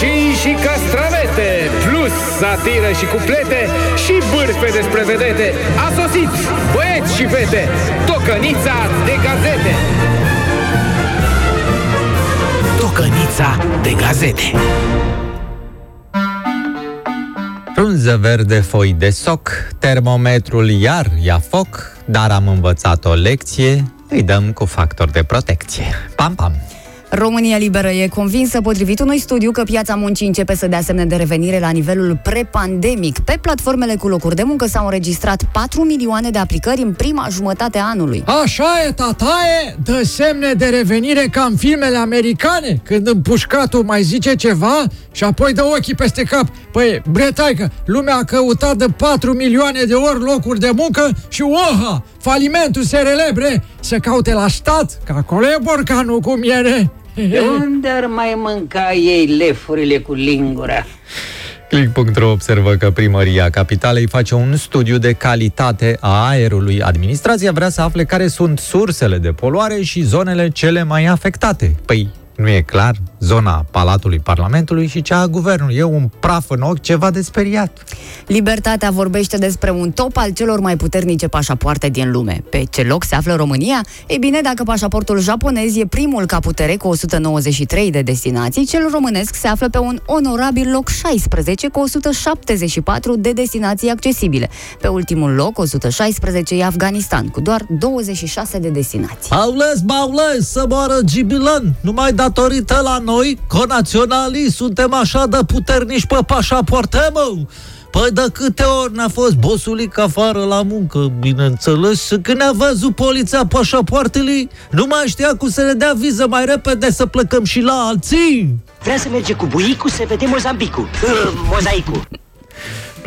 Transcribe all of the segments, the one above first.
roșii și castravete, plus satiră și cuplete și bârfe despre vedete. A sosit, băieți și fete, tocănița de gazete. Tocănița de gazete. Frunză verde, foi de soc, termometrul iar ia foc, dar am învățat o lecție, îi dăm cu factor de protecție. Pam, pam! România Liberă e convinsă, potrivit unui studiu, că piața muncii începe să dea semne de revenire la nivelul prepandemic. Pe platformele cu locuri de muncă s-au înregistrat 4 milioane de aplicări în prima jumătate a anului. Așa e, tataie, dă semne de revenire ca în filmele americane, când împușcatul mai zice ceva și apoi dă ochii peste cap. Păi, bretaică, lumea a căutat de 4 milioane de ori locuri de muncă și oha, falimentul se relebre, să caute la stat, că acolo e borcanul cu miere. De unde ar mai mânca ei lefurile cu lingura? Click.ro observă că primăria capitalei face un studiu de calitate a aerului. Administrația vrea să afle care sunt sursele de poluare și zonele cele mai afectate. Păi, nu e clar zona Palatului Parlamentului și cea a Guvernului. E un praf în ochi, ceva de speriat. Libertatea vorbește despre un top al celor mai puternice pașapoarte din lume. Pe ce loc se află România? Ei bine, dacă pașaportul japonez e primul ca putere cu 193 de destinații, cel românesc se află pe un onorabil loc 16 cu 174 de destinații accesibile. Pe ultimul loc, 116, e Afganistan, cu doar 26 de destinații. Aules, baules, să moară Gibilan! Numai datorită la noi, conaționalii, suntem așa de puternici pe pașapoarte, mă! Păi de câte ori n-a fost bosulic afară la muncă, bineînțeles, când a văzut poliția pașapoartele, nu mai știa cum să ne dea viză mai repede să plecăm și la alții. Vrea să merge cu buicul să vedem Mozambicul, uh, mozaicul.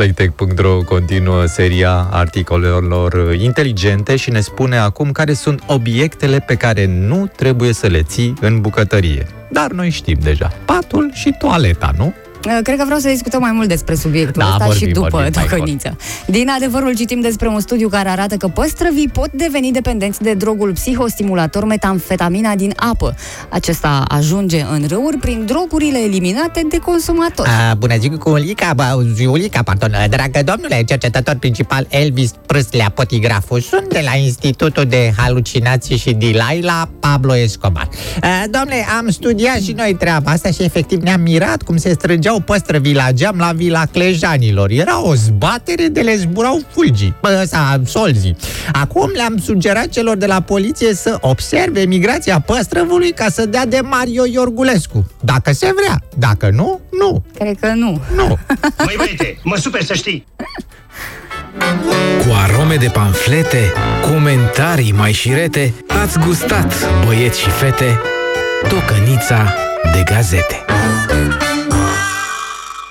Playtech.ro continuă seria articolelor inteligente și ne spune acum care sunt obiectele pe care nu trebuie să le ții în bucătărie. Dar noi știm deja. Patul și toaleta, nu? Uh, Cred că vreau să discutăm mai mult despre subiectul Da, ăsta vorbim, și după vorbim, mai tocăniță. Din adevărul citim despre un studiu care arată că păstrăvii pot deveni dependenți de drogul psihostimulator metamfetamina din apă. Acesta ajunge în râuri prin drogurile eliminate de consumatori. A, bună ziua cu Ulica, bă, Ulica, pardon, dragă domnule, cercetător principal Elvis Prâslea Potigrafu, sunt de la Institutul de Halucinații și Dilai la Pablo Escobar. A, domnule, am studiat și noi treaba asta și efectiv ne-am mirat cum se strângeau păstrăvii la geam la Vila Clejanilor. Era o zbatere de le zburau fulgii, bă, sau solzii. Acum le-am sugerat celor de la poliție să observe migrația păstrăvului ca să dea de Mario Iorgulescu. Dacă se vrea, dacă nu, nu. Cred că nu. Nu. Măi băiete, mă super să știi. Cu arome de panflete, comentarii mai șirete, ați gustat, băieți și fete, tocănița de gazete.